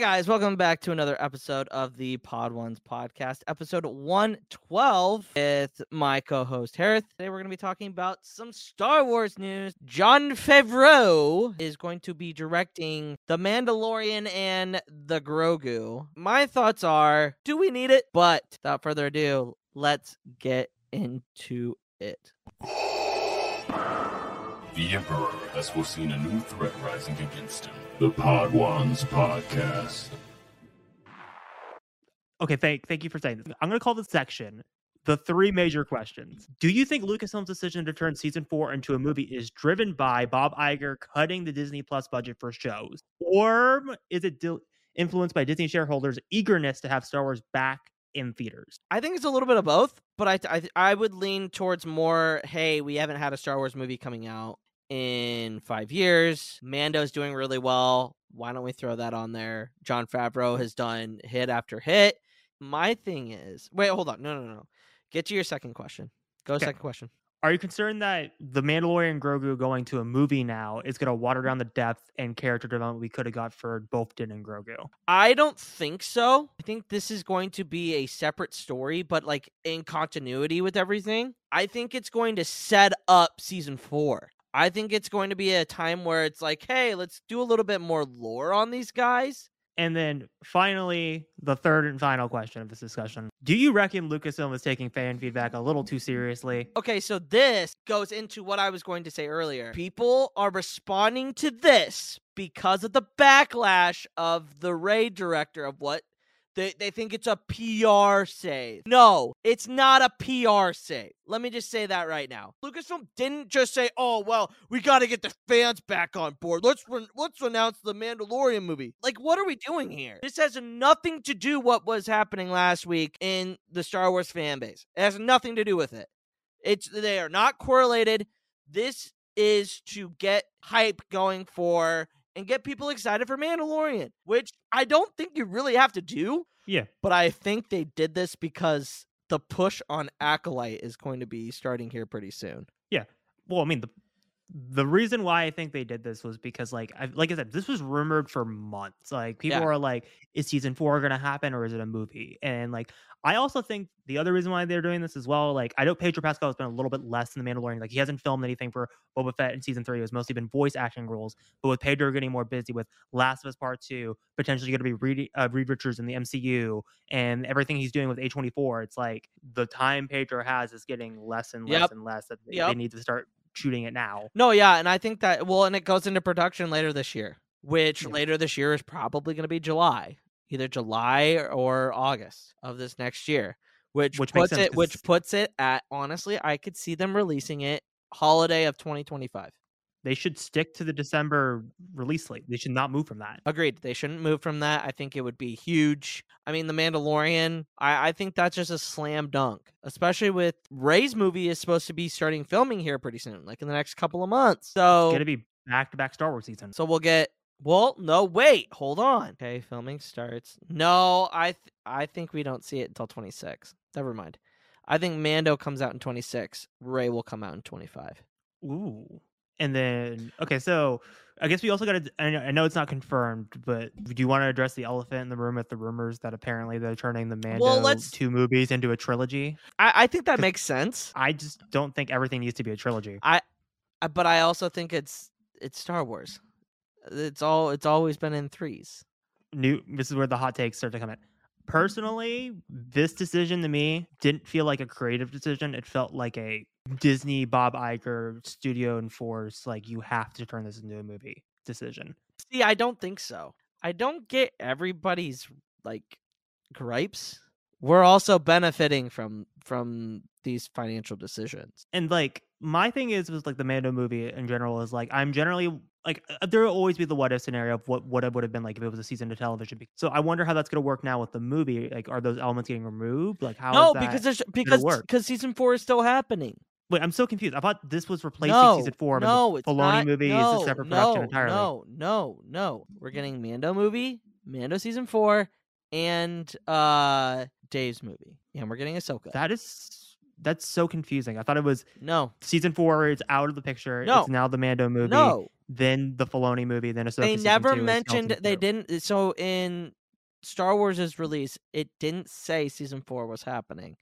Guys, welcome back to another episode of the Podwans podcast, episode 112 with my co-host Hereth. Today we're going to be talking about some Star Wars news. Jon Favreau is going to be directing The Mandalorian and The Grogu. My thoughts are, do we need it? But without further ado, let's get into it. The Emperor has foreseen a new threat rising against him. The Podwans Podcast. Okay, thank thank you for saying this. I'm going to call this section the three major questions. Do you think Lucasfilm's decision to turn season four into a movie is driven by Bob Iger cutting the Disney Plus budget for shows, or is it dil- influenced by Disney shareholders' eagerness to have Star Wars back in theaters? I think it's a little bit of both, but I I, I would lean towards more. Hey, we haven't had a Star Wars movie coming out in five years. Mando's doing really well. Why don't we throw that on there? Jon Favreau has done hit after hit. My thing is, wait, hold on, no, no, no. Get to your second question. Go Okay. second question. Are you concerned that the Mandalorian and Grogu going to a movie now is going to water mm-hmm. down the depth and character development we could have got for both Din and Grogu? I don't think so. I think this is going to be a separate story, but like in continuity with everything. I think it's going to set up season four. I think it's going to be a time where it's like, hey, let's do a little bit more lore on these guys. And then finally, the third and final question of this discussion. Do you reckon Lucasfilm is taking fan feedback a little too seriously? Okay, so this goes into what I was going to say earlier. People are responding to this because of the backlash of the Rey director of what they, they think it's a PR save. No, it's not a PR save. Let me just say that right now. Lucasfilm didn't just say, "Oh well, we got to get the fans back on board. Let's re- let's announce the Mandalorian movie." Like, what are we doing here? This has nothing to do what was happening last week in the Star Wars fan base. It has nothing to do with it. It's they are not correlated. This is to get hype going for and get people excited for Mandalorian, which I don't think you really have to do, Yeah. but I think they did this because the push on Acolyte is going to be starting here pretty soon. Yeah. Well, I mean, the the reason why I think they did this was because, like, I, like I said, this was rumored for months. Like, people Yeah. are like, "Is season four going to happen, or is it a movie?" And like, I also think the other reason why they're doing this as well, like, I know Pedro Pascal has been a little bit less in the Mandalorian. Like, he hasn't filmed anything for Boba Fett in season three. It was mostly been voice acting roles. But with Pedro getting more busy with Last of Us Part Two, potentially going to be Reed, uh, Reed Richards in the MCU, and everything he's doing with A24, it's like the time Pedro has is getting less and less Yep. and less. That they, Yep. they need to start shooting it now. No, yeah, and I think that well, and it goes into production later this year, which Yeah. later this year is probably going to be July, either July or August of this next year, which, Which puts sense, it which puts it at honestly, I could see them releasing it holiday of 2025. They should stick to the December release slate. They should not move from that. Agreed. They shouldn't move from that. I think it would be huge. I mean, The Mandalorian, I, I think that's just a slam dunk, especially with Rey's movie is supposed to be starting filming here pretty soon, like in the next couple of months. So, It's gonna be back to back Star Wars season. so we'll get. Well, no, wait, hold on. Okay, filming starts. No, I th- I think we don't see it until 26. Never mind. I think Mando comes out in 26. Rey will come out in 25. Ooh. And then okay, so I guess we also got to. I know, it's not confirmed, but do you want to address the elephant in the room with the rumors that apparently they're turning the Mando let's- two movies into a trilogy? I, I think that makes sense. I just don't think everything needs to be a trilogy. Uh, but I also think it's it's Star Wars. It's all it's always been in threes. New. This is where the hot takes start to come in. Personally, this decision to me didn't feel like a creative decision. It felt like a Disney Bob Iger studio enforced like you have to turn this into a movie decision. See, I don't think so. I don't get everybody's like gripes. We're also benefiting from from these financial decisions. and like my thing is was like the Mando movie in general is like I'm generally like uh, there will always be the what if scenario of what what it would have been like if it was a season of television. So I wonder how that's going to work now with the movie. Like, are those elements getting removed? Like, how? no, is that... because there's because because season four is still happening. Wait, I'm so confused. I thought this was replacing no, season four. no, it's the Filoni not. movie no, is a separate no, production entirely. No, no, no. We're getting Mando movie, Mando season four, and uh Dave's movie, and we're getting Ahsoka. That is that's so confusing. I thought it was No, season four is out of the picture. No. It's now the Mando movie. no. Then the Filoni movie. Then Ahsoka They never mentioned. They didn't. So in Star Wars' release, it didn't say season four was happening,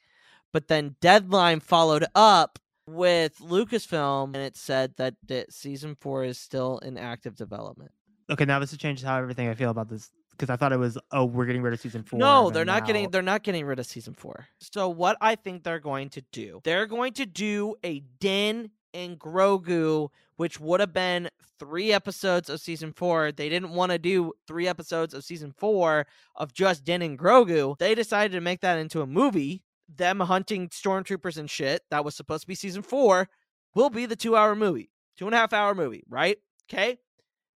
but then Deadline followed up with Lucasfilm, and it said that, that season four is still in active development. Okay, now this changes how everything I feel about this because I thought it was oh we're getting rid of season four. No, they're not getting they're not getting rid of season 4. So what I think they're going to do. They're going to do a Din and Grogu which would have been 3 episodes of season 4. They didn't want to do 3 episodes of season 4 of just Din and Grogu. They decided to make that into a movie. Them hunting stormtroopers and shit that was supposed to be season 4 will be the 2 hour movie. Two and a half hour movie, right? Okay.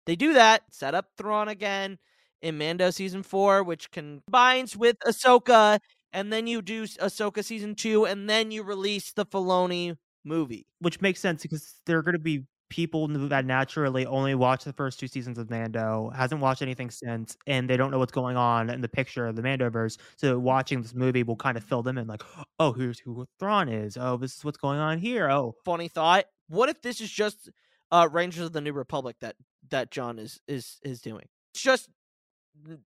They do that, set up Thrawn again in Mando season four, which combines with Ahsoka, and then you do Ahsoka season two, and then you release the Filoni movie. which makes sense because they're going to be people that naturally only watch the first two seasons of Mando, hasn't watched anything since, and they don't know what's going on in the picture of the Mandoverse. So watching this movie will kind of fill them in, like, oh, here's who Thrawn is. Oh, this is what's going on here. Oh, Funny thought. What if this is just uh, Rangers of the New Republic that that Jon is is is doing? It's just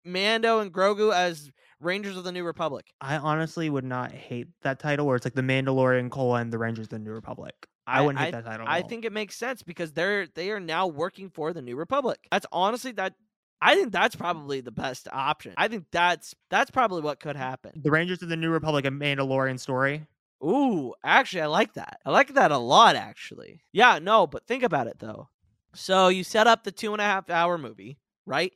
Mando and Grogu as Rangers of the New Republic. I honestly would not hate that title where it's like the Mandalorian colon the Rangers of the New Republic. I, wouldn't hate that title. I think it makes sense because they're they are now working for the New Republic. That's honestly that. I think that's probably the best option. I think that's that's probably what could happen. the Rangers of the New Republic, a Mandalorian story. Ooh, actually, I like that. I like that a lot, actually. Yeah, no, but think about it though. So you set up the two and a half hour movie, right?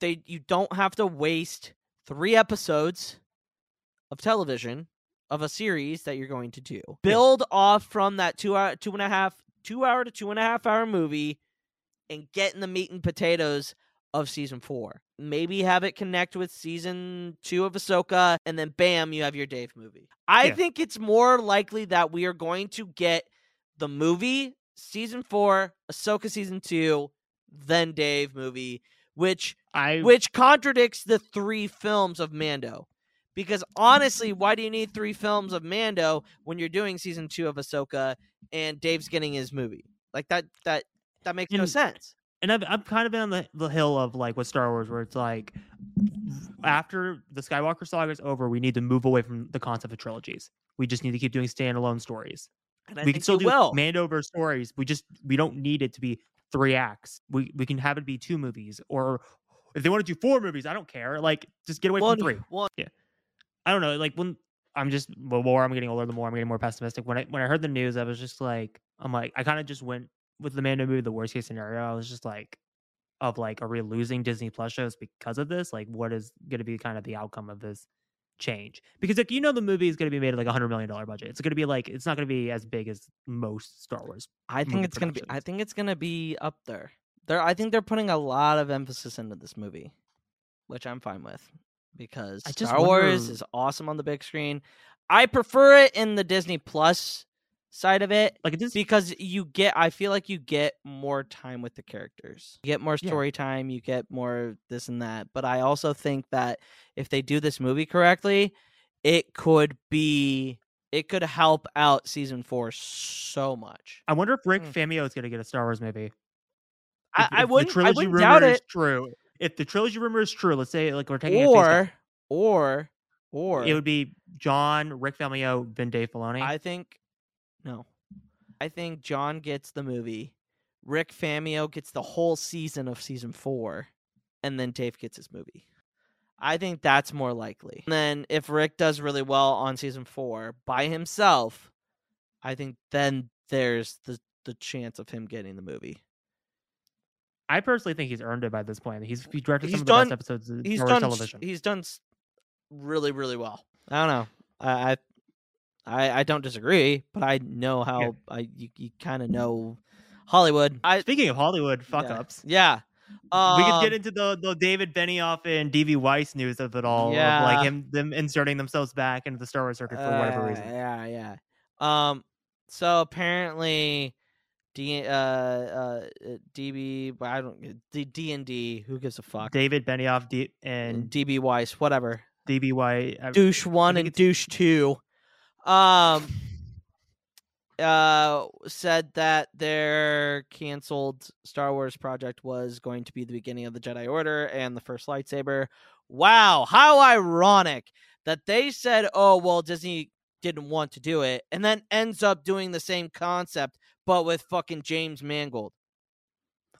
They you don't have to waste three episodes of television of a series that you're going to do. Build off from that two hour, two and a half, two hour to two and a half hour movie, and get in the meat and potatoes of season four. Maybe have it connect with season two of Ahsoka, and then bam, you have your Dave movie. I Yeah. think it's more likely that we are going to get the movie, season four, Ahsoka season two, then Dave movie, which I which contradicts the three films of Mando. Because honestly, why do you need three films of Mando when you're doing season two of Ahsoka and Dave's getting his movie? Like that that that makes no sense. and I've, I've kind of been on the, the hill of like with Star Wars, where it's like after the Skywalker saga is over, we need to move away from the concept of trilogies. We just need to keep doing standalone stories. And I we can still do will. Mandover stories. We just we don't need it to be three acts. We we can have it be two movies, or if they want to do four movies, I don't care. Like just get away One- from three. one- I don't know. Like when I'm just the more I'm getting older, the more I'm getting more pessimistic. When I when I heard the news, I was just like, I'm like, I kind of just went with the Mando movie, the worst case scenario. I was just like, of like, are we losing Disney Plus shows because of this? Like, what is going to be kind of the outcome of this change? Because like you know, the movie is going to be made at like a hundred million dollar budget. It's going to be like it's not going to be as big as most Star Wars. I think it's gonna be. I think it's gonna be up there. They're. I think they're putting a lot of emphasis into this movie, which I'm fine with because I just Star Wars is awesome on the big screen. I prefer it in the Disney Plus side of it Like it because you get. I feel like you get more time with the characters. You get more Yeah. story time. You get more this and that. But I also think that if they do this movie correctly, it could be. It could help out season four so much. I wonder if Rick Mm. Famuyiwa is going to get a Star Wars movie. I, If- I if wouldn't. I wouldn't doubt it. true. If the trilogy rumor is true, let's say like we're taking or or or it would be Jon, Rick Famuyiwa, then Dave Filoni. I think no. I think John gets the movie. Rick Famuyiwa gets the whole season of season four, and then Dave gets his movie. I think that's more likely. And then if Rick does really well on season four by himself, I think then there's the the chance of him getting the movie. I personally think he's earned it by this point. He's he directed He's some of the best episodes of He's Star Wars done. television. He's done really, really well. I don't know. I, I, I, don't disagree, but I know how I you, you kind of know Hollywood. I Speaking of Hollywood fuck yeah. ups, Yeah. we could get Um, into the, the David Benioff and DB Weiss news of it all. Of Yeah. like him them inserting themselves back into the Star Wars circuit for whatever uh, reason. Yeah, yeah. Um. So apparently, D uh uh DB I don't D D and D who gives a fuck David Benioff D- and DB Weiss whatever DB Weiss. uh, douche one and douche two. um, uh, said that their canceled Star Wars project was going to be the beginning of the Jedi Order and the first lightsaber. Wow, how ironic that they said, "Oh, well, Disney didn't want to do it," and then ends up doing the same concept but with fucking James Mangold.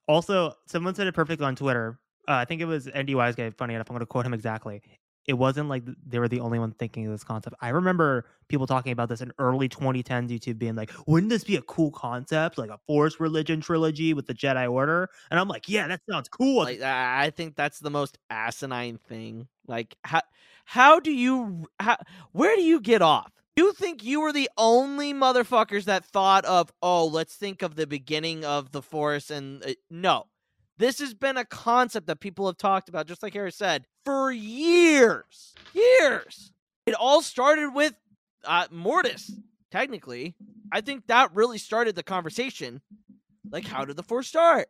Also, someone said it perfectly on Twitter. Uh, I think it was Andy Wise guy. Funny enough, I'm going to quote him exactly. It wasn't like they were the only one thinking of this concept. I remember people talking about this in early 2010s, YouTube being like, "Wouldn't this be a cool concept, like a Force religion trilogy with the Jedi Order?" And I'm like, "Yeah, that sounds cool." Like, I think that's the most asinine thing. Like, how how do you how, where do you get off? You think you were the only motherfuckers that thought of, oh, let's think of the beginning of the Force and uh, no. This has been a concept that people have talked about, just like Harris said, for years. Years. It all started with uh, Mortis, technically. I think that really started the conversation. Like, how did the Force start?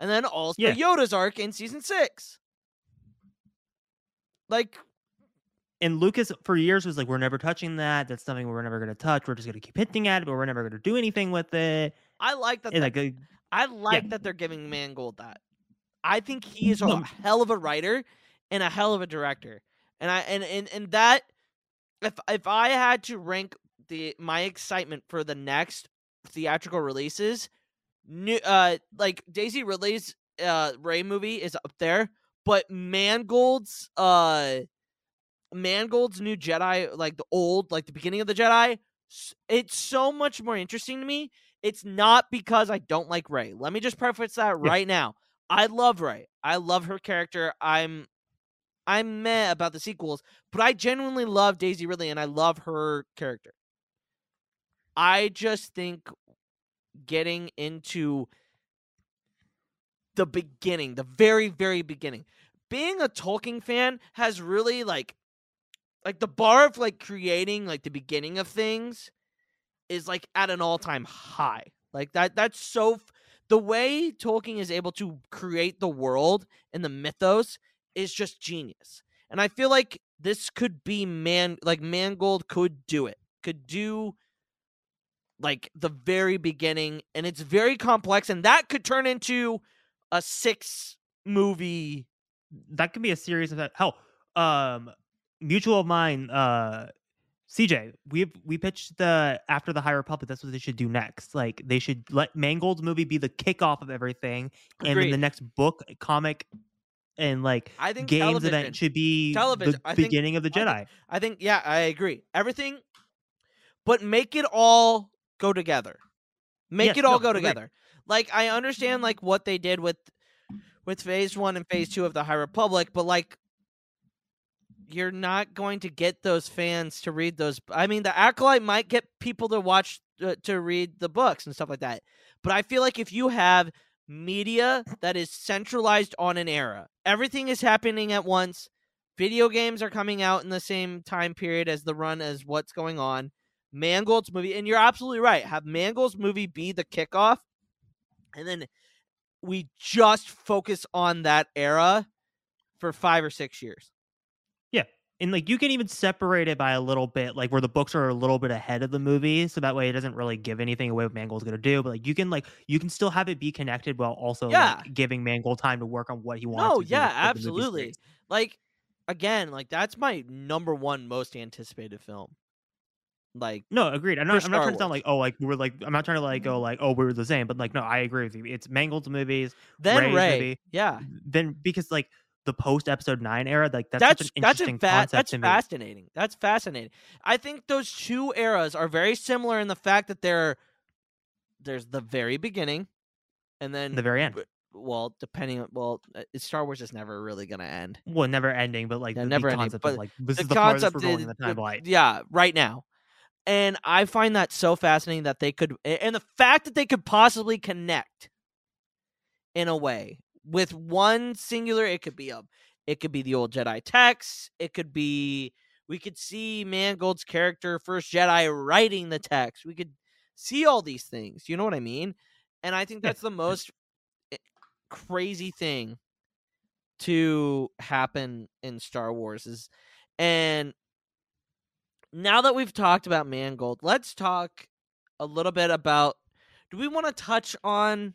And then also Yeah. Yoda's arc in season six. Like, and Lucas for years was like, "We're never touching that. That's something we're never going to touch. We're just going to keep hinting at it, but we're never going to do anything with it." I like that. Like, uh, I like that they're giving Mangold that. I think he is a hell of a writer and a hell of a director. And I and and, and that if if I had to rank the my excitement for the next theatrical releases, new uh like Daisy Ridley's uh Rey movie is up there, but Mangold's uh Mangold's new Jedi, like the old, like the beginning of the Jedi, it's so much more interesting to me. It's not because I don't like Rey. Let me just preface that Yeah. right now. I love Rey. I love her character. I'm I'm meh about the sequels, but I genuinely love Daisy Ridley and I love her character. I just think getting into the beginning, the very, very beginning. Being a Tolkien fan has really like like the bar of like creating like the beginning of things is like at an all-time high. Like that that's so the way Tolkien is able to create the world and the mythos is just genius. And I feel like this could be man like Mangold could do it. Could do like the very beginning and it's very complex and that could turn into a six movie that could be a series of that. Hell, um, mutual of mine, uh, CJ, we we pitched the after the High Republic. That's what they should do next. Like they should let Mangold's movie be the kickoff of everything, and then the next book, comic, and like I think games event should be Television, the think- beginning of the I think- Jedi. I think yeah, I agree. Everything but make it all go together. Make Yes, it all no, go agreed. together. Like I understand like what they did with with phase 1 and phase 2 of the High Republic, but like you're not going to get those fans to read those I mean the acolyte might get people to watch uh, to read the books and stuff like that. But I feel like if you have media that is centralized on an era, everything is happening at once. Video games are coming out in the same time period as the run as what's going on. Mangold's movie, and you're absolutely right. Have Mangold's movie be the kickoff, and then we just focus on that era for five or six years. And like you can even separate it by a little bit, like where the books are a little bit ahead of the movie, so that way it doesn't really give anything away what Mangold's gonna do. But like you can like you can still have it be connected while also Yeah. like, giving Mangold time to work on what he wants. No, to do yeah, with the movie absolutely. Like again, like that's my number one most anticipated film. Like No, agreed. I'm not. I'm not trying to sound like oh, like we're like. I'm not trying to like go like oh, we were the same. But like no, I agree with you. It's Mangold's movies. then Rey's Rey, movie. yeah, Then because like the post episode nine era, like that's, that's that's interesting a fa- concept that's to me. fascinating. That's fascinating. I think those two eras are very similar in the fact that they're there's the very beginning, and then The very end. Well, depending on well, uh, Star Wars is never really gonna end. Well, never ending, but like Yeah, the, never the ending, concept but of like this the is the farthest concept going is in the timeline. yeah, right now. And I find that so fascinating that they could, and the fact that they could possibly connect in a way with one singular. It could be a, it could be the old Jedi text. It could be we could see Mangold's character, first Jedi, writing the text. We could see all these things. You know what I mean? And I think that's the most eh, crazy thing to happen in Star Wars is, and now that we've talked about Mangold, let's talk a little bit about. Do we want to touch on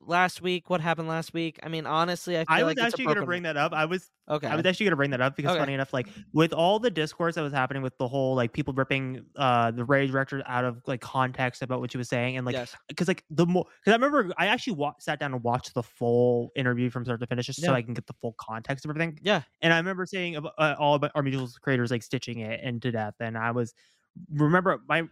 last week? What happened last week? I mean, honestly, I feel I was like actually going to bring that up. I was Okay. I was actually going to bring that up because Okay. funny enough, like with all the discourse that was happening with the whole like people ripping uh the Rey director out of like context about what she was saying and like yes. because like the more because I remember I actually wa- sat down and watched the full interview from start to finish just Yeah. so I can get the full context of everything. Yeah. And I remember saying about, uh, all about our mutual creators like stitching it into death, and I was remember my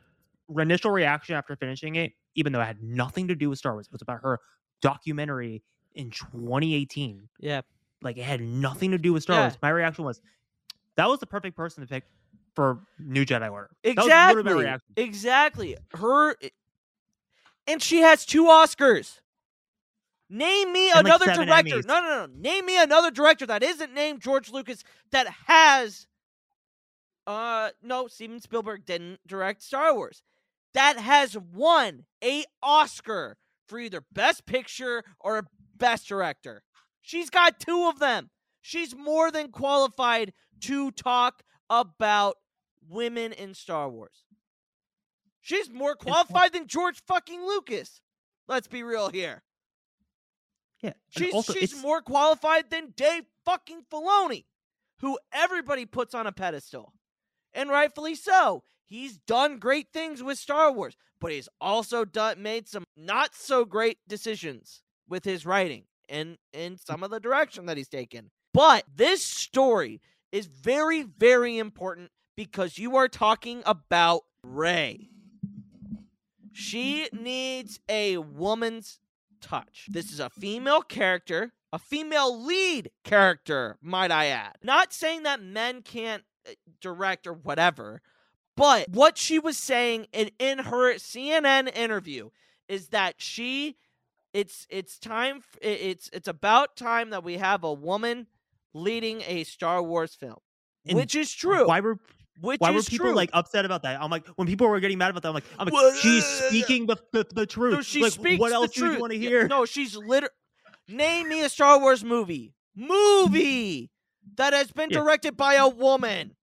initial reaction after finishing it, even though it had nothing to do with Star Wars, it was about her documentary in 2018. Yeah. Like it had nothing to do with Star Yeah. Wars. My reaction was that was the perfect person to pick for New Jedi Order. That was my Exactly. reaction. Exactly. Her and she has two Oscars. Name me And, another seven director. Emmys. No, no, no. Name me another director that isn't named George Lucas that has uh no, Steven Spielberg didn't direct Star Wars. That has won a Oscar for either best picture or best director. She's got two of them. She's more than qualified to talk about women in Star Wars. She's more qualified than George fucking Lucas. Let's be real here. Yeah. She's also, she's it's- more qualified than Dave fucking Filoni, who everybody puts on a pedestal. And rightfully so. He's done great things with Star Wars, but he's also done made some not so great decisions with his writing and in some of the direction that he's taken. But this story is very, very important because you are talking about Rey. She needs a woman's touch. This is a female character, a female lead character, might I add. Not saying that men can't uh, direct or whatever, but what she was saying in, in her CNN interview is that she it's it's time it's it's about time that we have a woman leading a Star Wars film. And which is true. Why were which why were people true. like upset about that? I'm like, when people were getting mad about that, I'm like, I'm like, Well, she's speaking the the, the truth. No, she like, speaks what the else do you want to Yeah, hear? No, she's literally Name me a Star Wars movie. Movie that has been Yeah. directed by a woman.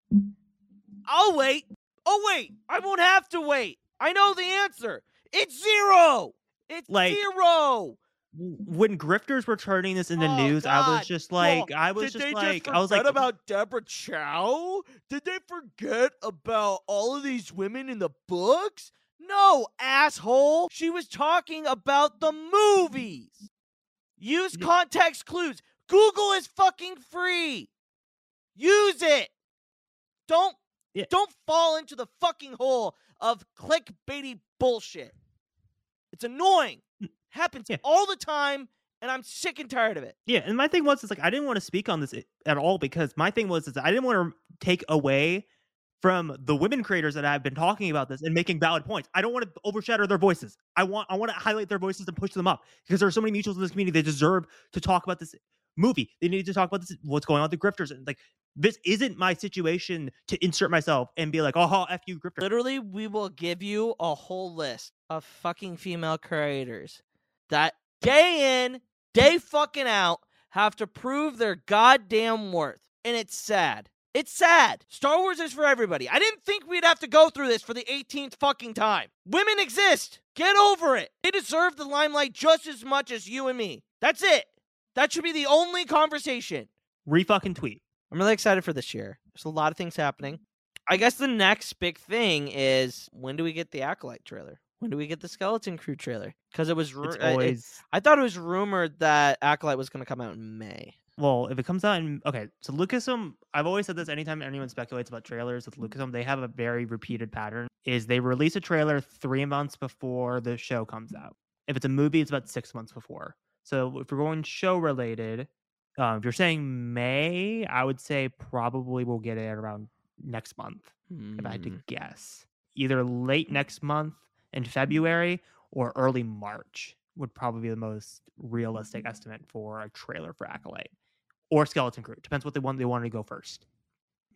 I'll wait. Oh wait, I won't have to wait. I know the answer. It's zero. It's Like- zero. when grifters were turning this into Oh, news, I was just like, Well, I was just like, just I was like, about Deborah Chow? Did they forget about all of these women in the books? No, asshole. She was talking about the movies. Use context clues. Google is fucking free. Use it. Don't Yeah. don't fall into the fucking hole of clickbaity bullshit. It's annoying. Mm. Happens Yeah. all the time, and I'm sick and tired of it. yeah. And my thing was, is like, I didn't want to speak on this at all because my thing was, is I didn't want to take away from the women creators that I've been talking about this and making valid points. I don't want to overshadow their voices. I want, I want to highlight their voices and push them up because there are so many mutuals in this community. They deserve to talk about this movie. They need to talk about this, what's going on with the grifters. And like, this isn't my situation to insert myself and be like, oh, f you, grifter. Literally, we will give you a whole list of fucking female creators that day in, day fucking out have to prove their goddamn worth. And it's sad. It's sad. Star Wars is for everybody. I didn't think we'd have to go through this for the 18th fucking time. Women exist. Get over it. They deserve the limelight just as much as you and me. That's it. That should be the only conversation. Re fucking tweet. I'm really excited for this year. There's a lot of things happening. I guess the next big thing is when do we get the Acolyte trailer? When do we get the Skeleton Crew trailer? Because it was, ru- uh, I- always I thought it was rumored that Acolyte was going to come out in May. well, if it comes out in okay, so Lucasfilm, I've always said this anytime anyone speculates about trailers with mm-hmm. Lucasfilm, they have a very repeated pattern. Is they release a trailer three months before the show comes out. If it's a movie, it's about six months before. So if we're going show related, um, if you're saying May, I would say probably we'll get it around next month. If I had Hmm. to guess, either late next month in February or early March would probably be the most realistic estimate for a trailer for Acolyte or Skeleton Crew. Depends what they want. They want to go first.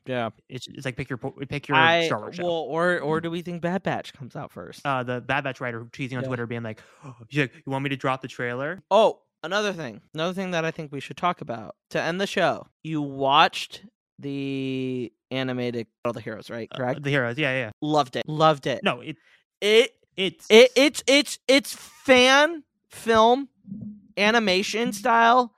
Yeah. It's, it's like pick your pick your I, Star Wars show. well, or or do we think Bad Batch comes out first? uh, the Bad Batch writer teasing on Yeah. Twitter being like, oh, like, "You want me to drop the trailer?" oh, another thing. Another thing that I think we should talk about to end the show. You watched the animated all the Heroes, right? Uh, Correct. the heroes, yeah, yeah. Loved it. Loved it. No, it It it's it it's it's it's fan film animation style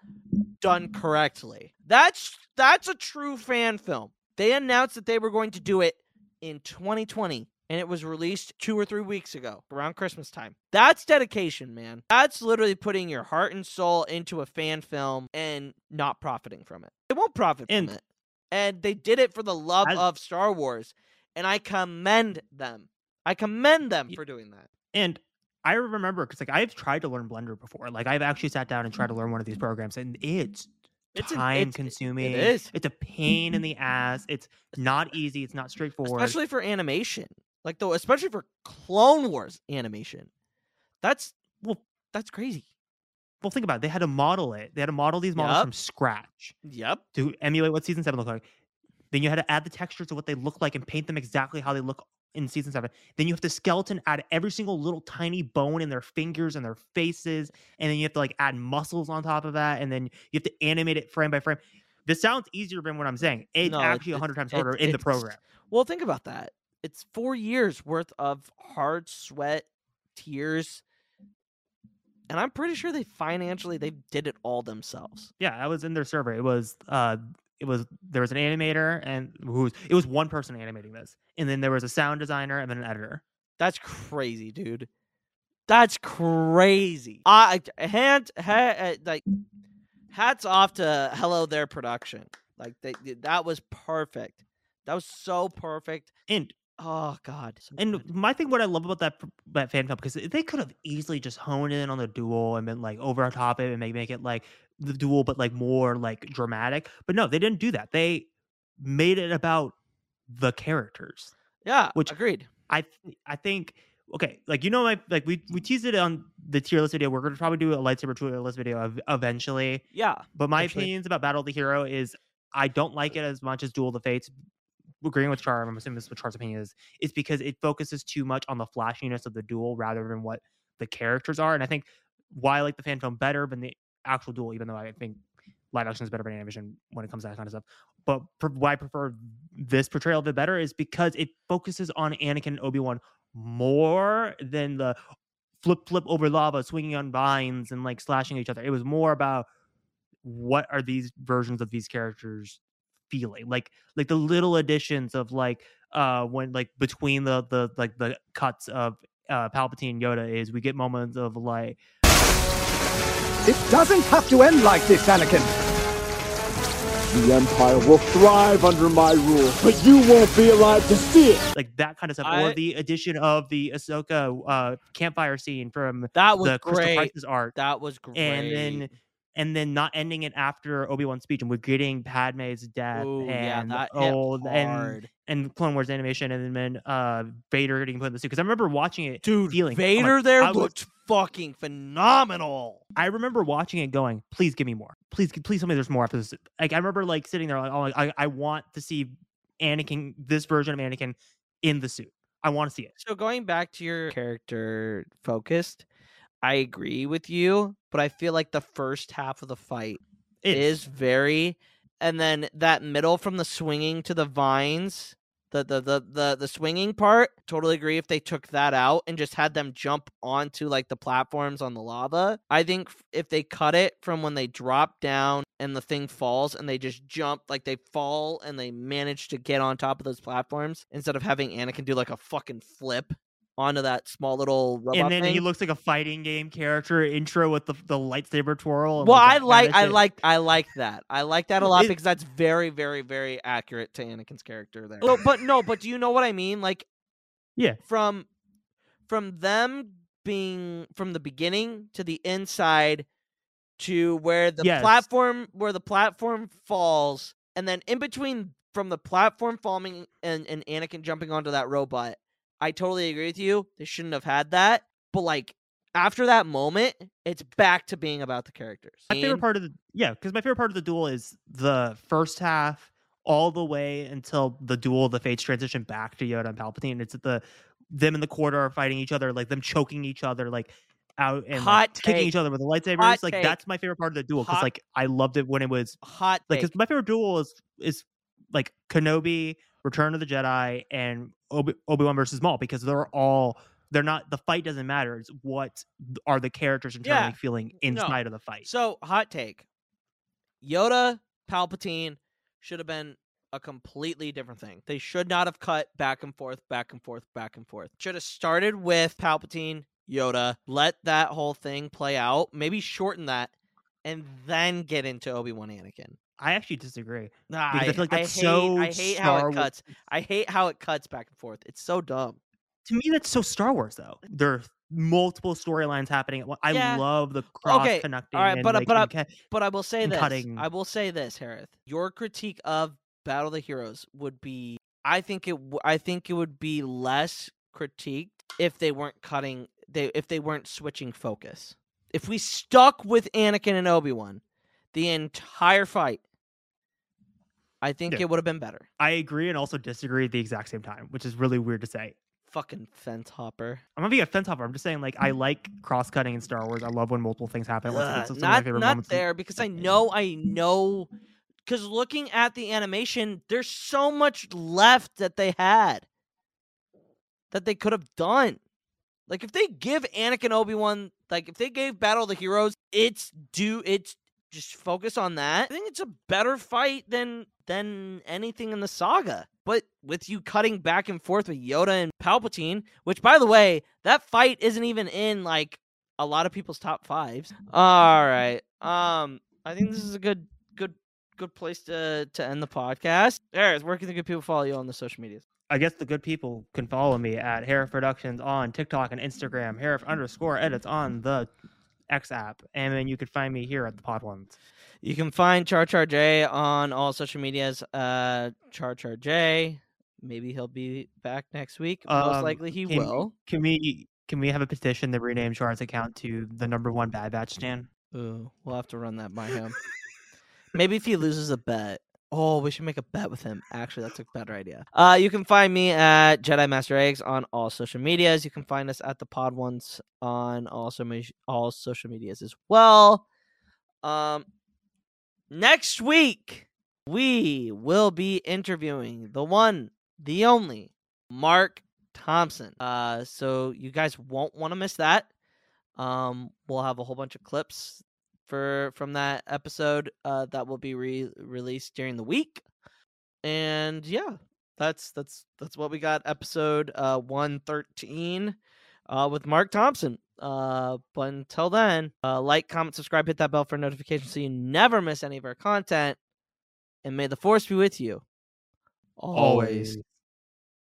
done correctly. That's that's a true fan film. They announced that they were going to do it in 2020 and it was released 2 or 3 weeks ago around Christmas time. That's dedication, man. That's literally putting your heart and soul into a fan film and not profiting from it. They won't profit And- from it. And they did it for the love I- of Star Wars and I commend them. I commend them for doing that. And I remember because like I've tried to learn Blender before. Like I've actually sat down and tried to mm. learn one of these programs, and it's It's an- time it's- consuming. It is, It's a mm, pain in mm, the ass. It's not easy. It's not straightforward. especially for animation. Like though, especially for Clone Wars animation. That's well, that's crazy. well, think about it. They had to model it. They had to model these models Yup. from scratch Yep. to emulate what season seven looked like. Then you had to add the textures to what they look like and paint them exactly how they look in season seven. Then you have to skeleton add every single little tiny bone in their fingers and their faces, and then you have to like add muscles on top of that, and then you have to animate it frame by frame. This sounds easier than what I'm saying. It's No, actually a it's- hundred times it's- harder in the program. Well, think about that. It's four years worth of hard sweat, tears, and I'm pretty sure they financially they did it all themselves. Yeah, I was in their server. It was uh it was there was an animator and who's it was one person animating this. And then there was a sound designer and then an editor. That's crazy, dude. That's crazy. I hand ha, uh, like hats off to Hello There production. Like they that was perfect. That was so perfect. And Oh God. so and good. my thing what I love about that that fan film because they could have easily just honed in on the duel and been like over on top of it and make make it like the duel but like more like dramatic. But no, they didn't do that. They made it about the characters. yeah, which- agreed. I th- I think okay, like you know my like we we teased it on the tier list video. We're gonna probably do a lightsaber tier list video ev- eventually. Yeah. But my Actually- opinions about Battle of the Heroes I don't like it as much as Duel of the Fates. Agreeing with Char, I'm assuming this is what Char's opinion is, is because it focuses too much on the flashiness of the duel rather than what the characters are. And I think why I like the fan film better than the actual duel, even though I think live action is better than animation when it comes to that kind of stuff. But why I prefer this portrayal of it better is because it focuses on Anakin and Obi Wan more than the flip flip over lava, swinging on vines and like slashing each other. It was more about what are these versions of these characters feeling like like the little additions of like uh when like between the the like the cuts of uh palpatine and yoda is we get moments of like It doesn't have to end like this, Anakin. The Empire will thrive under my rule, but you won't be alive to see it. like that kind of stuff I- or the addition of the ahsoka uh campfire scene from That was the crystal great. crisis arc That was great. and then and then not ending it after Obi-Wan's speech and we're getting Padme's death Ooh, and hit oh and and Clone Wars animation and then uh Vader getting put in the suit because I remember watching it Dude, feeling I'm like, Vader there I was- looked fucking phenomenal. I remember watching it going please give me more. Please please tell me there's more after this. Like I remember like sitting there like oh I, I want to see Anakin this version of Anakin in the suit. I want to see it. So going back to your character focused, I agree with you, but I feel like the first half of the fight It is very and then that middle from the swinging to the vines the, the the the the swinging part totally agree if they took that out and just had them jump onto like the platforms on the lava. I think if they cut it from when they drop down and the thing falls and they just jump like they fall and they manage to get on top of those platforms instead of having anakin do like a fucking flip onto that small little robot and then thing. he looks like a fighting game character intro with the, the lightsaber twirl and, Well, like, I like I like I like that. I like that a lot It- because that's very very very accurate to Anakin's character there. But no, but do you know what I mean? Like Yeah. from from them being from the beginning to the inside to where the Yes. platform where the platform falls and then in between from the platform falling and, and Anakin jumping onto that robot. I totally agree with you. They shouldn't have had that. But like after that moment, it's back to being about the characters. My favorite part of the yeah, because my favorite part of the duel is the first half all the way until the duel the fates transition back to Yoda and Palpatine. It's the them in the corridor are fighting each other, like them choking each other, like out and like, kicking each other with the lightsabers. Hot like take. that's my favorite part of the duel because like I loved it when it was hot like because my favorite duel is is like Kenobi, Return of the Jedi, and Obi Wan versus Maul because they're all they're not the fight doesn't matter. It's what are the characters internally Yeah. feeling inside of the fight. So, hot take. Yoda, Palpatine should have been a completely different thing. They should not have cut back and forth, back and forth, back and forth. Should have started with Palpatine, Yoda, let that whole thing play out, maybe shorten that, and then get into Obi Wan Anakin. I actually disagree. Nah, Because I feel like that's hate, so I hate how Star it Wars- cuts. I hate how it cuts back and forth. It's so dumb. To me, that's so Star Wars though. There are multiple storylines happening. I Yeah. love the cross Okay, connecting. alright, and, but, uh, like, but, uh, and ca- But I will say this. cutting- I will say this, Hereth. Your critique of Battle of the Heroes would be I think it I think it would be less critiqued if they weren't cutting they if they weren't switching focus. If we stuck with Anakin and Obi-Wan the entire fight, I think Yeah. it would have been better. I agree and also disagree at the exact same time, which is really weird to say. Fucking fence hopper. I'm not being a fence hopper. I'm just saying, like, I like cross cutting in Star Wars. I love when multiple things happen. Ugh, It's some of my not favorite not there because I know I know because looking at the animation, there's so much left that they had that they could have done. Like if they give Anakin Obi Wan, like if they gave Battle of the Heroes, it's do it's just focus on that. I think it's a better fight than than anything in the saga. But with you cutting back and forth with Yoda and Palpatine, which by the way, that fight isn't even in like a lot of people's top fives. All right. Um, I think this is a good, good, good place to to end the podcast. There, where can the good people follow you on the social medias? I guess the good people can follow me at Hereth Productions on TikTok and Instagram, Hereth underscore edits on the X app. And then you could find me here at the Podwans. You can find Char Char J on all social medias. Uh, Char Char J. Maybe he'll be back next week. Most Um, likely he can- will. Can we can we have a petition to rename Char's account to the number one Bad Batch stand? Ooh, we'll have to run that by him. Maybe if he loses a bet. Oh, we should make a bet with him. Actually, that's a better idea. Uh, you can find me at Jedi Master Eggs on all social medias. You can find us at the Podwans on all so all social medias as well. Um, next week we will be interviewing the one, the only Mark Thompson. Uh, so you guys won't want to miss that. Um, we'll have a whole bunch of clips for from that episode uh, that will be re- released during the week. And yeah, that's that's that's what we got. Episode uh, one thirteen uh, with Mark Thompson. Uh, but until then, uh, like, comment, subscribe, hit that bell for notifications so you never miss any of our content. And may the force be with you always. Always.